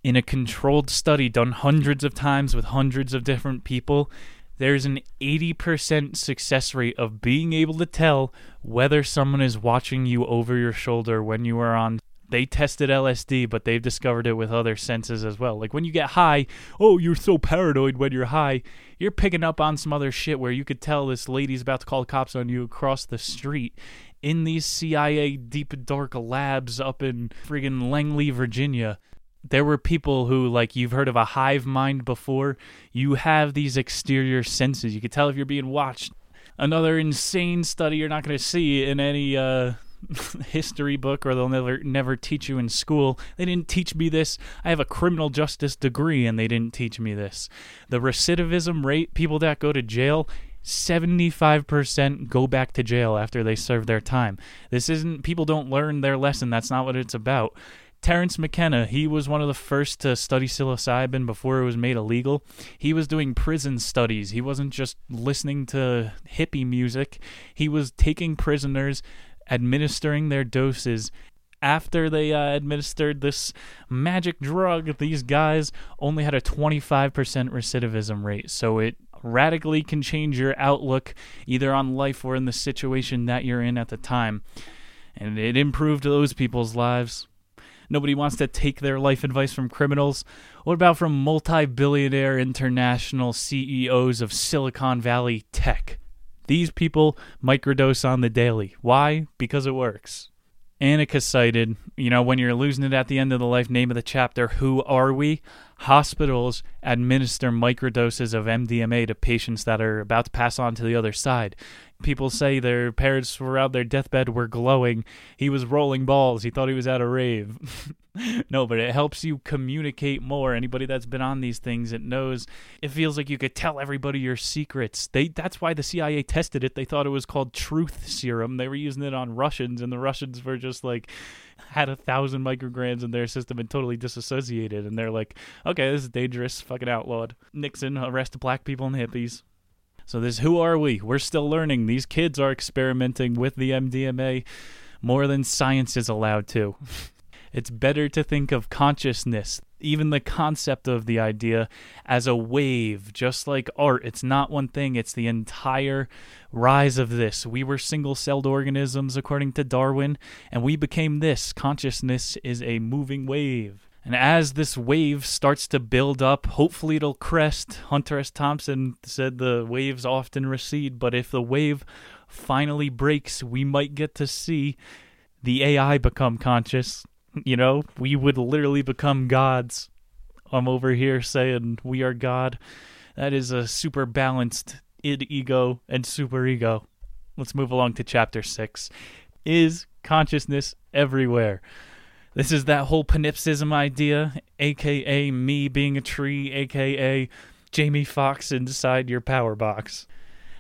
in a controlled study done hundreds of times with hundreds of different people, there's an 80% success rate of being able to tell whether someone is watching you over your shoulder when you are on. They tested LSD, but they've discovered it with other senses as well. Like when you get high, oh, you're so paranoid when you're high. You're picking up on some other shit where you could tell this lady's about to call the cops on you across the street in these CIA deep dark labs up in friggin' Langley, Virginia there were people who like you've heard of a hive mind before you have these exterior senses you could tell if you're being watched another insane study you're not going to see in any uh history book or they'll never never teach you in school they didn't teach me this i have a criminal justice degree and they didn't teach me this the recidivism rate people that go to jail 75% go back to jail after they serve their time. This isn't, people don't learn their lesson. That's not what it's about. Terence McKenna, he was one of the first to study psilocybin before it was made illegal. He was doing prison studies. He wasn't just listening to hippie music, he was taking prisoners, administering their doses. After they uh, administered this magic drug, these guys only had a 25% recidivism rate. So it radically can change your outlook either on life or in the situation that you're in at the time. And it improved those people's lives. Nobody wants to take their life advice from criminals. What about from multi billionaire international CEOs of Silicon Valley tech? These people microdose on the daily. Why? Because it works. Annaka cited, you know, when you're losing it at the end of the life, name of the chapter, Who Are We? Hospitals administer microdoses of MDMA to patients that are about to pass on to the other side. People say their parents were out their deathbed were glowing. He was rolling balls. He thought he was at a rave. no, but it helps you communicate more. Anybody that's been on these things, it knows it feels like you could tell everybody your secrets. They that's why the CIA tested it. They thought it was called truth serum. They were using it on Russians, and the Russians were just like had a thousand micrograms in their system and totally disassociated. And they're like, okay, this is dangerous, fucking outlawed. Nixon arrested black people and hippies. So this who are we? We're still learning. These kids are experimenting with the MDMA more than science is allowed to. it's better to think of consciousness, even the concept of the idea, as a wave, just like art. It's not one thing, it's the entire rise of this. We were single celled organisms, according to Darwin, and we became this. Consciousness is a moving wave. And as this wave starts to build up, hopefully it'll crest. Hunter S. Thompson said the waves often recede, but if the wave finally breaks, we might get to see the AI become conscious. You know, we would literally become gods. I'm over here saying we are God. That is a super balanced id ego and super ego. Let's move along to chapter 6. Is consciousness everywhere? This is that whole panpsychism idea, aka me being a tree, aka Jamie Foxx inside your power box.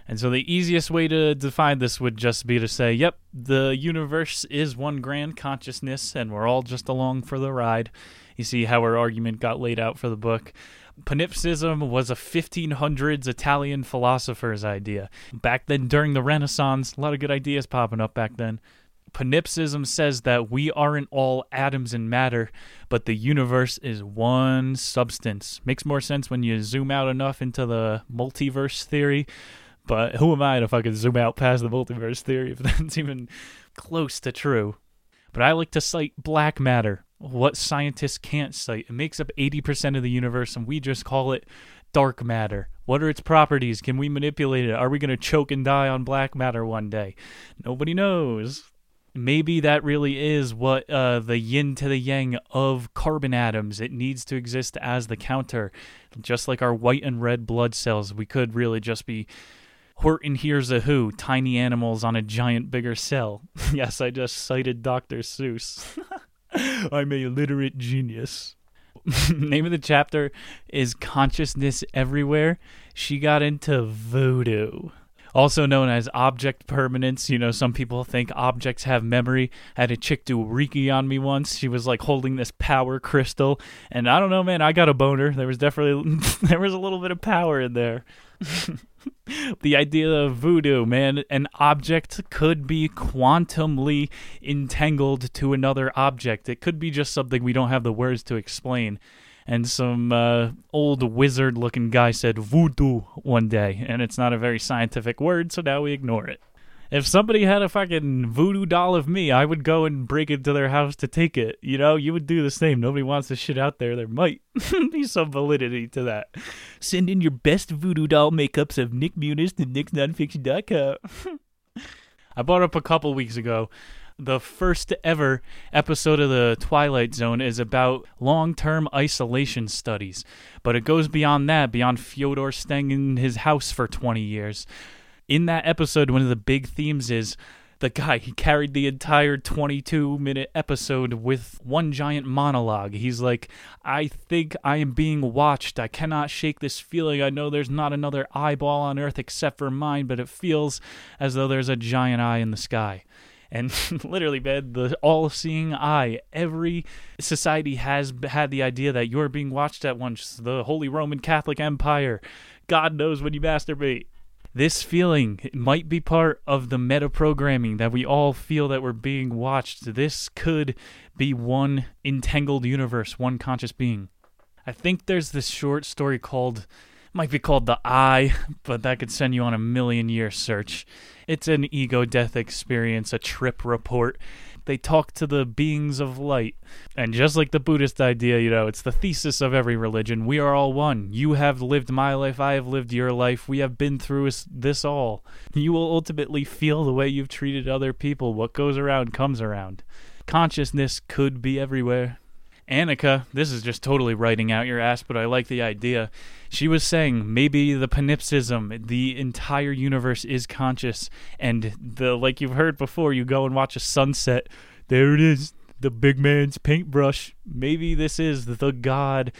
And so the easiest way to define this would just be to say, yep, the universe is one grand consciousness and we're all just along for the ride. You see how our argument got laid out for the book. Panpsychism was a 1500s Italian philosopher's idea. Back then, during the Renaissance, a lot of good ideas popping up back then. Panpsychism says that we aren't all atoms and matter, but the universe is one substance. Makes more sense when you zoom out enough into the multiverse theory. But who am I to fucking zoom out past the multiverse theory if that's even close to true? But I like to cite black matter, what scientists can't cite. It makes up 80% of the universe, and we just call it dark matter. What are its properties? Can we manipulate it? Are we going to choke and die on black matter one day? Nobody knows maybe that really is what uh, the yin to the yang of carbon atoms. It needs to exist as the counter, just like our white and red blood cells. We could really just be Horton hears a who, tiny animals on a giant bigger cell. yes, I just cited Dr. Seuss. I'm a literate genius. Name of the chapter is Consciousness Everywhere. She got into voodoo also known as object permanence. You know, some people think objects have memory. I had a chick do Reiki on me once. She was like holding this power crystal, and I don't know, man. I got a boner. There was definitely there was a little bit of power in there. the idea of voodoo, man, an object could be quantumly entangled to another object. It could be just something we don't have the words to explain and some uh, old wizard looking guy said voodoo one day, and it's not a very scientific word, so now we ignore it. If somebody had a fucking voodoo doll of me, I would go and break into their house to take it. You know, you would do the same. Nobody wants this shit out there. There might be some validity to that. Send in your best voodoo doll makeups of Nick Muniz to nicksnonfiction.com. I brought up a couple weeks ago The first ever episode of the Twilight Zone is about long term isolation studies, but it goes beyond that, beyond Fyodor staying in his house for 20 years. In that episode, one of the big themes is the guy he carried the entire 22 minute episode with one giant monologue. He's like i think i am being watched. I cannot shake this feeling. I know there's not another eyeball on earth except for mine but it feels as though there's a giant eye in the sky. And literally man the all-seeing eye every society has had the idea that you're being watched at once. The holy roman catholic empire. God knows when you masturbate this feeling might be part of the meta programming that we all feel that we're being watched. This could be one entangled universe, one conscious being. I think there's this short story called might be called The Eye, but that could send you on a million year search. It's an ego death experience, a trip report they talk to the beings of light. And just like the Buddhist idea, you know, it's the thesis of every religion. We are all one. You have lived my life, I have lived your life. We have been through this all. You will ultimately feel the way you've treated other people. What goes around comes around. Consciousness could be everywhere. Annaka, this is just totally writing out your ass, but I like the idea. She was saying maybe the panpsychism, the entire universe is conscious, and the like you've heard before, you go and watch a sunset. There it is, the big man's paintbrush. Maybe this is the God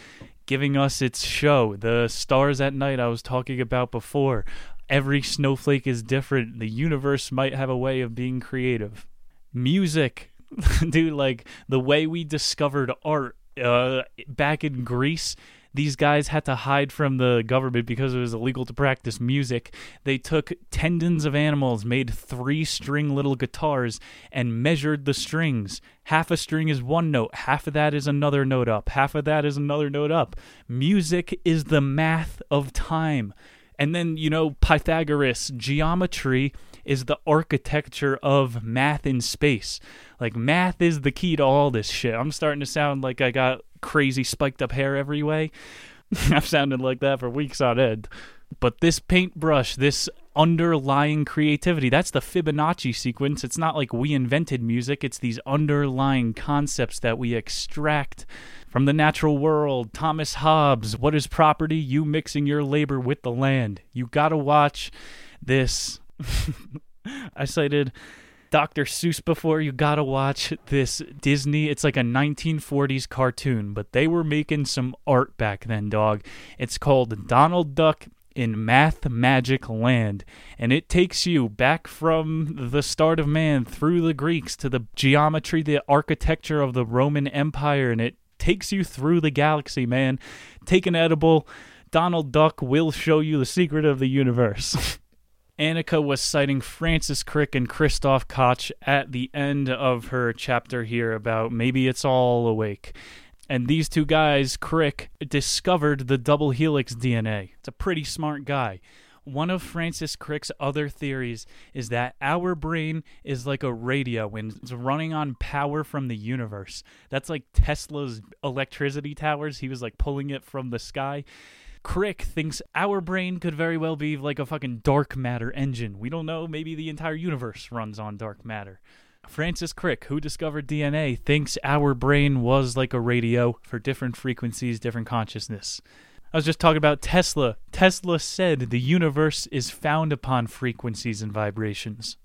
giving us its show. The stars at night I was talking about before. Every snowflake is different. The universe might have a way of being creative. Music dude, like the way we discovered art uh, back in Greece, these guys had to hide from the government because it was illegal to practice music. They took tendons of animals, made three string little guitars, and measured the strings. Half a string is one note, half of that is another note up, half of that is another note up. Music is the math of time. And then, you know, Pythagoras, geometry is the architecture of math in space. Like math is the key to all this shit. I'm starting to sound like I got crazy spiked up hair every way. I've sounded like that for weeks on end. But this paintbrush, this underlying creativity, that's the Fibonacci sequence. It's not like we invented music, it's these underlying concepts that we extract from the natural world. Thomas Hobbes, what is property? You mixing your labor with the land. You gotta watch this. I cited Dr. Seuss before, you gotta watch this Disney. It's like a 1940s cartoon, but they were making some art back then, dog. It's called Donald Duck in Mathmagic Land, and it takes you back from the start of man through the Greeks to the geometry, the architecture of the Roman Empire, and it takes you through the galaxy, man. Take an edible. Donald Duck will show you the secret of the universe. Annaka was citing Francis Crick and Christoph Koch at the end of her chapter here about maybe it's all awake. And these two guys, Crick, discovered the double helix DNA. It's a pretty smart guy. One of Francis Crick's other theories is that our brain is like a radio and it's running on power from the universe. That's like Tesla's electricity towers. He was like pulling it from the sky. Crick thinks our brain could very well be like a fucking dark matter engine. We don't know. Maybe the entire universe runs on dark matter. Francis Crick, who discovered DNA, thinks our brain was like a radio for different frequencies, different consciousness. I was just talking about Tesla. Tesla said the universe is found upon frequencies and vibrations.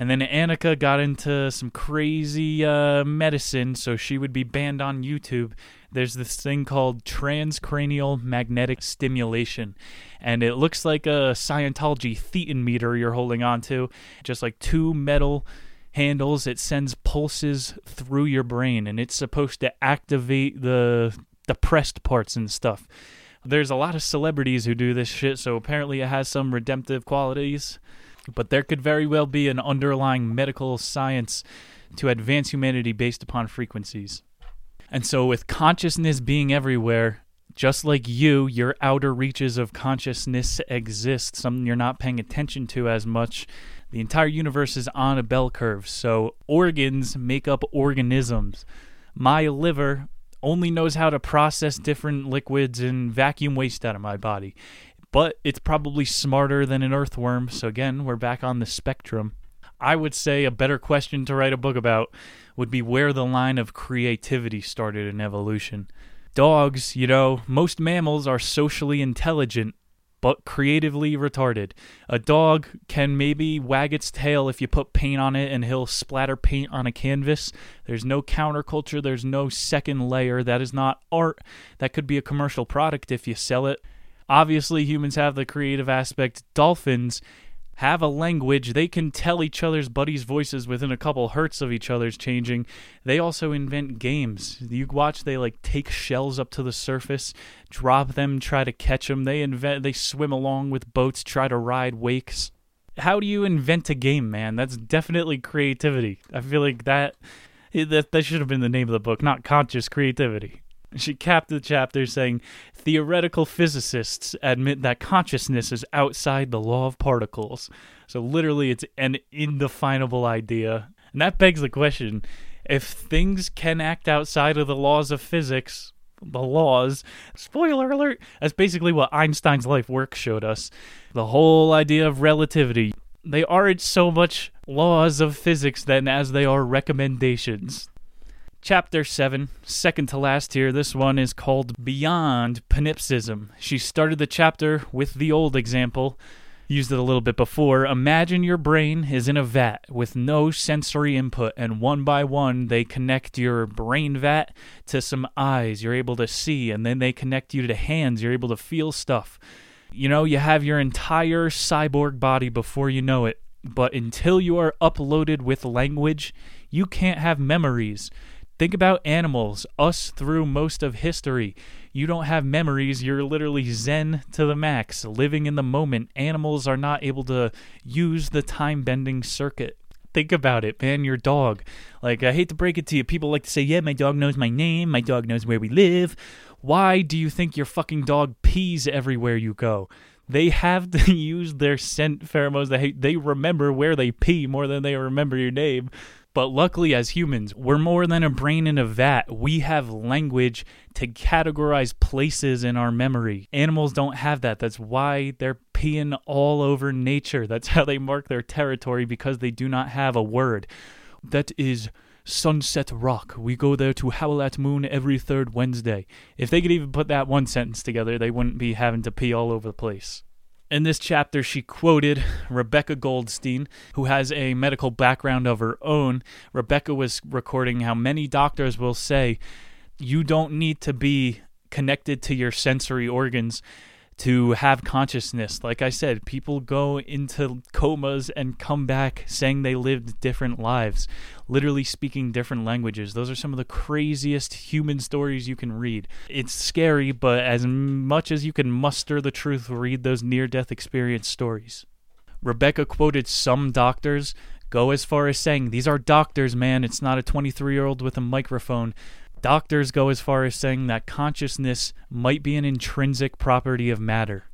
And then Annaka got into some crazy uh, medicine, so she would be banned on YouTube. There's this thing called transcranial magnetic stimulation, and it looks like a Scientology thetan meter you're holding onto, just like two metal handles. It sends pulses through your brain, and it's supposed to activate the depressed parts and stuff. There's a lot of celebrities who do this shit, so apparently it has some redemptive qualities but there could very well be an underlying medical science to advance humanity based upon frequencies. And so, with consciousness being everywhere, just like you, your outer reaches of consciousness exist, something you're not paying attention to as much. The entire universe is on a bell curve, so organs make up organisms. My liver only knows how to process different liquids and vacuum waste out of my body but it's probably smarter than an earthworm. So again, we're back on the spectrum. I would say a better question to write a book about would be where the line of creativity started in evolution. Dogs, you know, most mammals are socially intelligent, but creatively retarded. A dog can maybe wag its tail if you put paint on it and he'll splatter paint on a canvas. There's no counterculture, there's no second layer. That is not art. That could be a commercial product if you sell it. Obviously, humans have the creative aspect. Dolphins have a language. They can tell each other's buddies' voices within a couple hertz of each other's changing. They also invent games. You watch they like take shells up to the surface, drop them, try to catch them. They invent they swim along with boats, try to ride wakes. How do you invent a game, man? That's definitely creativity. I feel like that that that should have been the name of the book, not conscious creativity. She capped the chapter saying, Theoretical physicists admit that consciousness is outside the law of particles. So, literally, it's an indefinable idea. And that begs the question if things can act outside of the laws of physics, the laws, spoiler alert, that's basically what Einstein's life work showed us. The whole idea of relativity. They aren't so much laws of physics then as they are recommendations. Chapter 7, second to last here. This one is called Beyond Panpsychism. She started the chapter with the old example, used it a little bit before. Imagine your brain is in a vat with no sensory input, and one by one they connect your brain vat to some eyes you're able to see, and then they connect you to hands you're able to feel stuff. You know, you have your entire cyborg body before you know it, but until you are uploaded with language, you can't have memories. Think about animals, us through most of history. You don't have memories, you're literally zen to the max, living in the moment. Animals are not able to use the time bending circuit. Think about it, man. Your dog. Like, I hate to break it to you. People like to say, yeah, my dog knows my name, my dog knows where we live. Why do you think your fucking dog pees everywhere you go? They have to use their scent pheromones. They, they remember where they pee more than they remember your name. But luckily, as humans, we're more than a brain in a vat. We have language to categorize places in our memory. Animals don't have that. That's why they're peeing all over nature. That's how they mark their territory because they do not have a word. That is Sunset Rock. We go there to howl at moon every third Wednesday. If they could even put that one sentence together, they wouldn't be having to pee all over the place. In this chapter, she quoted Rebecca Goldstein, who has a medical background of her own. Rebecca was recording how many doctors will say, You don't need to be connected to your sensory organs to have consciousness. Like I said, people go into comas and come back saying they lived different lives, literally speaking different languages. Those are some of the craziest human stories you can read. It's scary, but as much as you can muster the truth, read those near death experience stories. Rebecca quoted some doctors go as far as saying, These are doctors, man. It's not a 23 year old with a microphone. Doctors go as far as saying that consciousness might be an intrinsic property of matter.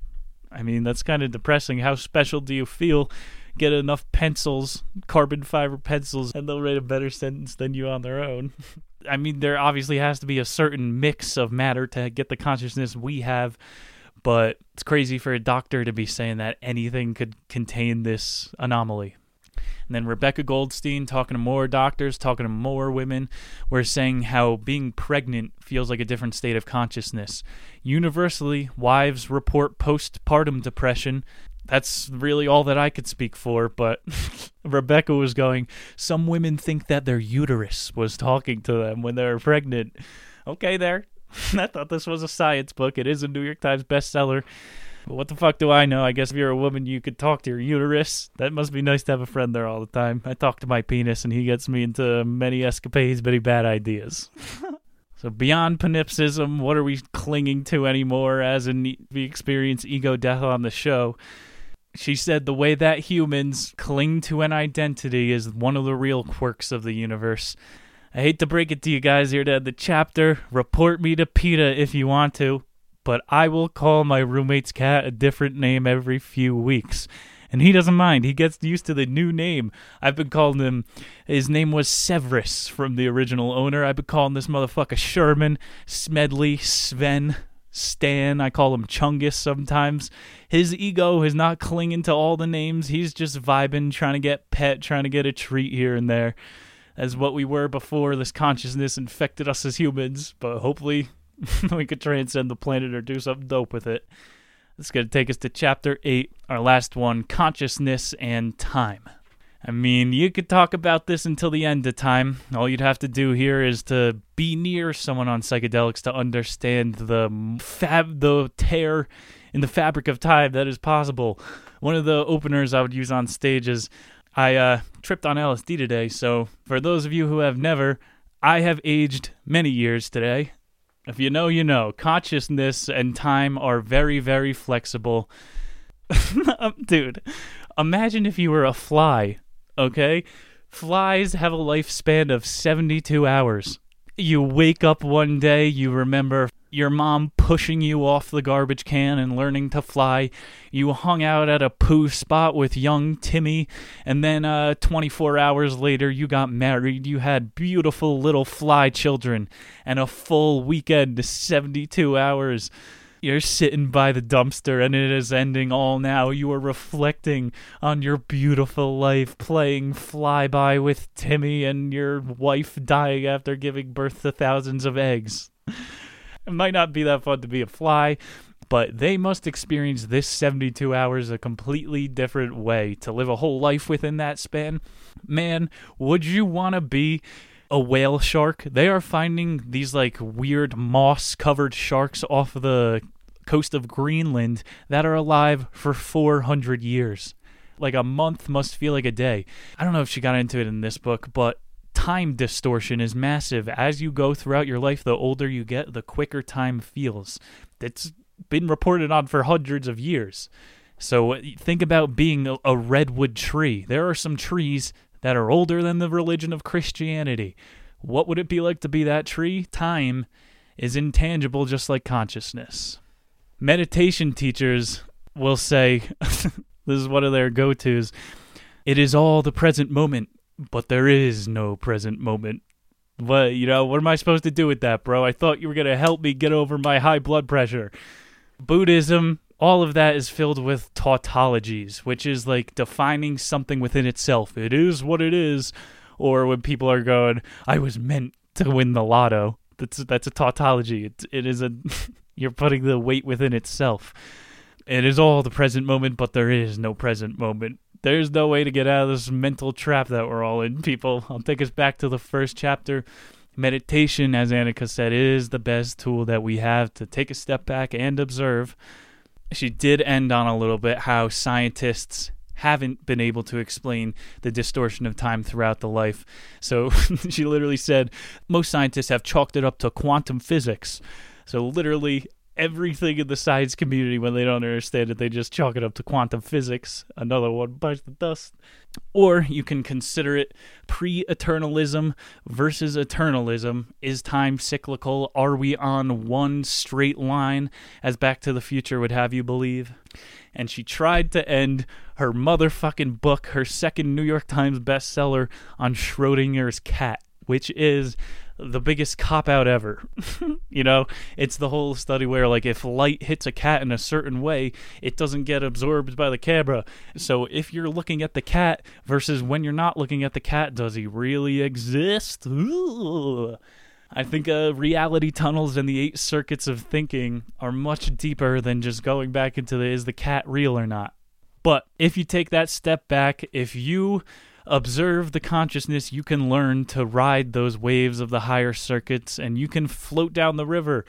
I mean, that's kind of depressing. How special do you feel? Get enough pencils, carbon fiber pencils, and they'll write a better sentence than you on their own. I mean, there obviously has to be a certain mix of matter to get the consciousness we have, but it's crazy for a doctor to be saying that anything could contain this anomaly. And then Rebecca Goldstein talking to more doctors, talking to more women, were saying how being pregnant feels like a different state of consciousness. Universally, wives report postpartum depression. That's really all that I could speak for, but Rebecca was going, Some women think that their uterus was talking to them when they were pregnant. Okay, there. I thought this was a science book. It is a New York Times bestseller. But what the fuck do I know? I guess if you're a woman, you could talk to your uterus. That must be nice to have a friend there all the time. I talk to my penis, and he gets me into many escapades, many bad ideas. so beyond panpsychism, what are we clinging to anymore? As in, we experience ego death on the show. She said the way that humans cling to an identity is one of the real quirks of the universe. I hate to break it to you guys here to end the chapter. Report me to PETA if you want to but I will call my roommate's cat a different name every few weeks. And he doesn't mind. He gets used to the new name. I've been calling him, his name was Severus from the original owner. I've been calling this motherfucker Sherman, Smedley, Sven, Stan. I call him Chungus sometimes. His ego is not clinging to all the names. He's just vibing, trying to get pet, trying to get a treat here and there. As what we were before this consciousness infected us as humans, but hopefully we could transcend the planet or do something dope with it. It's going to take us to chapter 8, our last one consciousness and time. I mean, you could talk about this until the end of time. All you'd have to do here is to be near someone on psychedelics to understand the fab, the tear in the fabric of time that is possible. One of the openers I would use on stage is I uh, tripped on LSD today. So, for those of you who have never, I have aged many years today. If you know, you know. Consciousness and time are very, very flexible. Dude, imagine if you were a fly okay? Flies have a lifespan of 72 hours. You wake up one day, you remember your mom pushing you off the garbage can and learning to fly. You hung out at a poo spot with young Timmy, and then uh, 24 hours later, you got married. You had beautiful little fly children, and a full weekend, to 72 hours. You're sitting by the dumpster and it is ending all now. You are reflecting on your beautiful life, playing flyby with Timmy and your wife dying after giving birth to thousands of eggs. It might not be that fun to be a fly, but they must experience this 72 hours a completely different way to live a whole life within that span. Man, would you want to be a whale shark. They are finding these like weird moss covered sharks off the coast of Greenland that are alive for 400 years. Like a month must feel like a day. I don't know if she got into it in this book, but time distortion is massive. As you go throughout your life, the older you get, the quicker time feels. It's been reported on for hundreds of years. So uh, think about being a redwood tree. There are some trees that are older than the religion of Christianity. What would it be like to be that tree? Time is intangible, just like consciousness. Meditation teachers will say, this is one of their go tos it is all the present moment, but there is no present moment. What, you know, what am I supposed to do with that, bro? I thought you were to help me get over my high blood pressure. Buddhism all of that is filled with tautologies, which is like defining something within itself. It is what it is. Or when people are going, I was meant to win the lotto. That's that's a tautology. It, it is a you're putting the weight within itself. It is all the present moment, but there is no present moment. There's no way to get out of this mental trap that we're all in, people. I'll take us back to the first chapter. Meditation, as Annaka said, is the best tool that we have to take a step back and observe she did end on a little bit how scientists haven't been able to explain the distortion of time throughout the life. So she literally said most scientists have chalked it up to quantum physics. So literally everything in the science community when they don't understand it, they just chalk it up to quantum physics. Another one bites the dust. Or you can consider it pre eternalism versus eternalism. Is time cyclical? Are we on one straight line, as Back to the Future would have you believe? And she tried to end her motherfucking book, her second New York Times bestseller, on Schrodinger's cat, which is the biggest cop out ever. you know, it's the whole study where like if light hits a cat in a certain way, it doesn't get absorbed by the camera. So if you're looking at the cat versus when you're not looking at the cat, does he really exist? Ooh. I think uh, reality tunnels and the eight circuits of thinking are much deeper than just going back into the is the cat real or not. But if you take that step back, if you observe the consciousness, you can learn to ride those waves of the higher circuits and you can float down the river.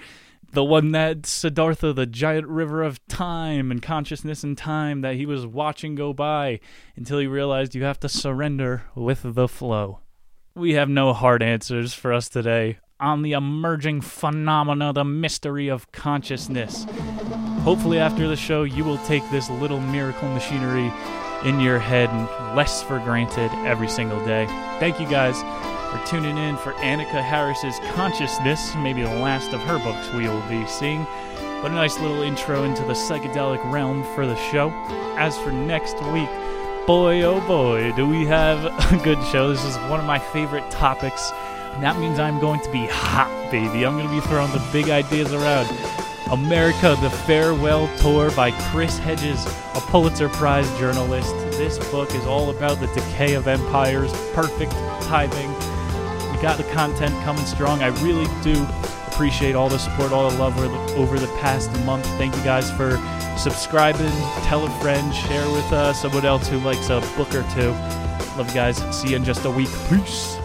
The one that Siddhartha, the giant river of time and consciousness and time that he was watching go by until he realized you have to surrender with the flow. We have no hard answers for us today on the emerging phenomena, the mystery of consciousness. Hopefully, after the show, you will take this little miracle machinery in your head and less for granted every single day. Thank you guys for tuning in for Annaka Harris's Consciousness, maybe the last of her books we will be seeing. But a nice little intro into the psychedelic realm for the show. As for next week, boy oh boy, do we have a good show. This is one of my favorite topics. And that means I'm going to be hot, baby. I'm going to be throwing the big ideas around. America the Farewell Tour by Chris Hedges, a Pulitzer Prize journalist. This book is all about the decay of empires, perfect timing. We got the content coming strong. I really do appreciate all the support, all the love over the, past month. Thank you guys for subscribing. Tell a friend, share with uh, someone else who likes a book or two. Love you guys. See you in just a week. Peace.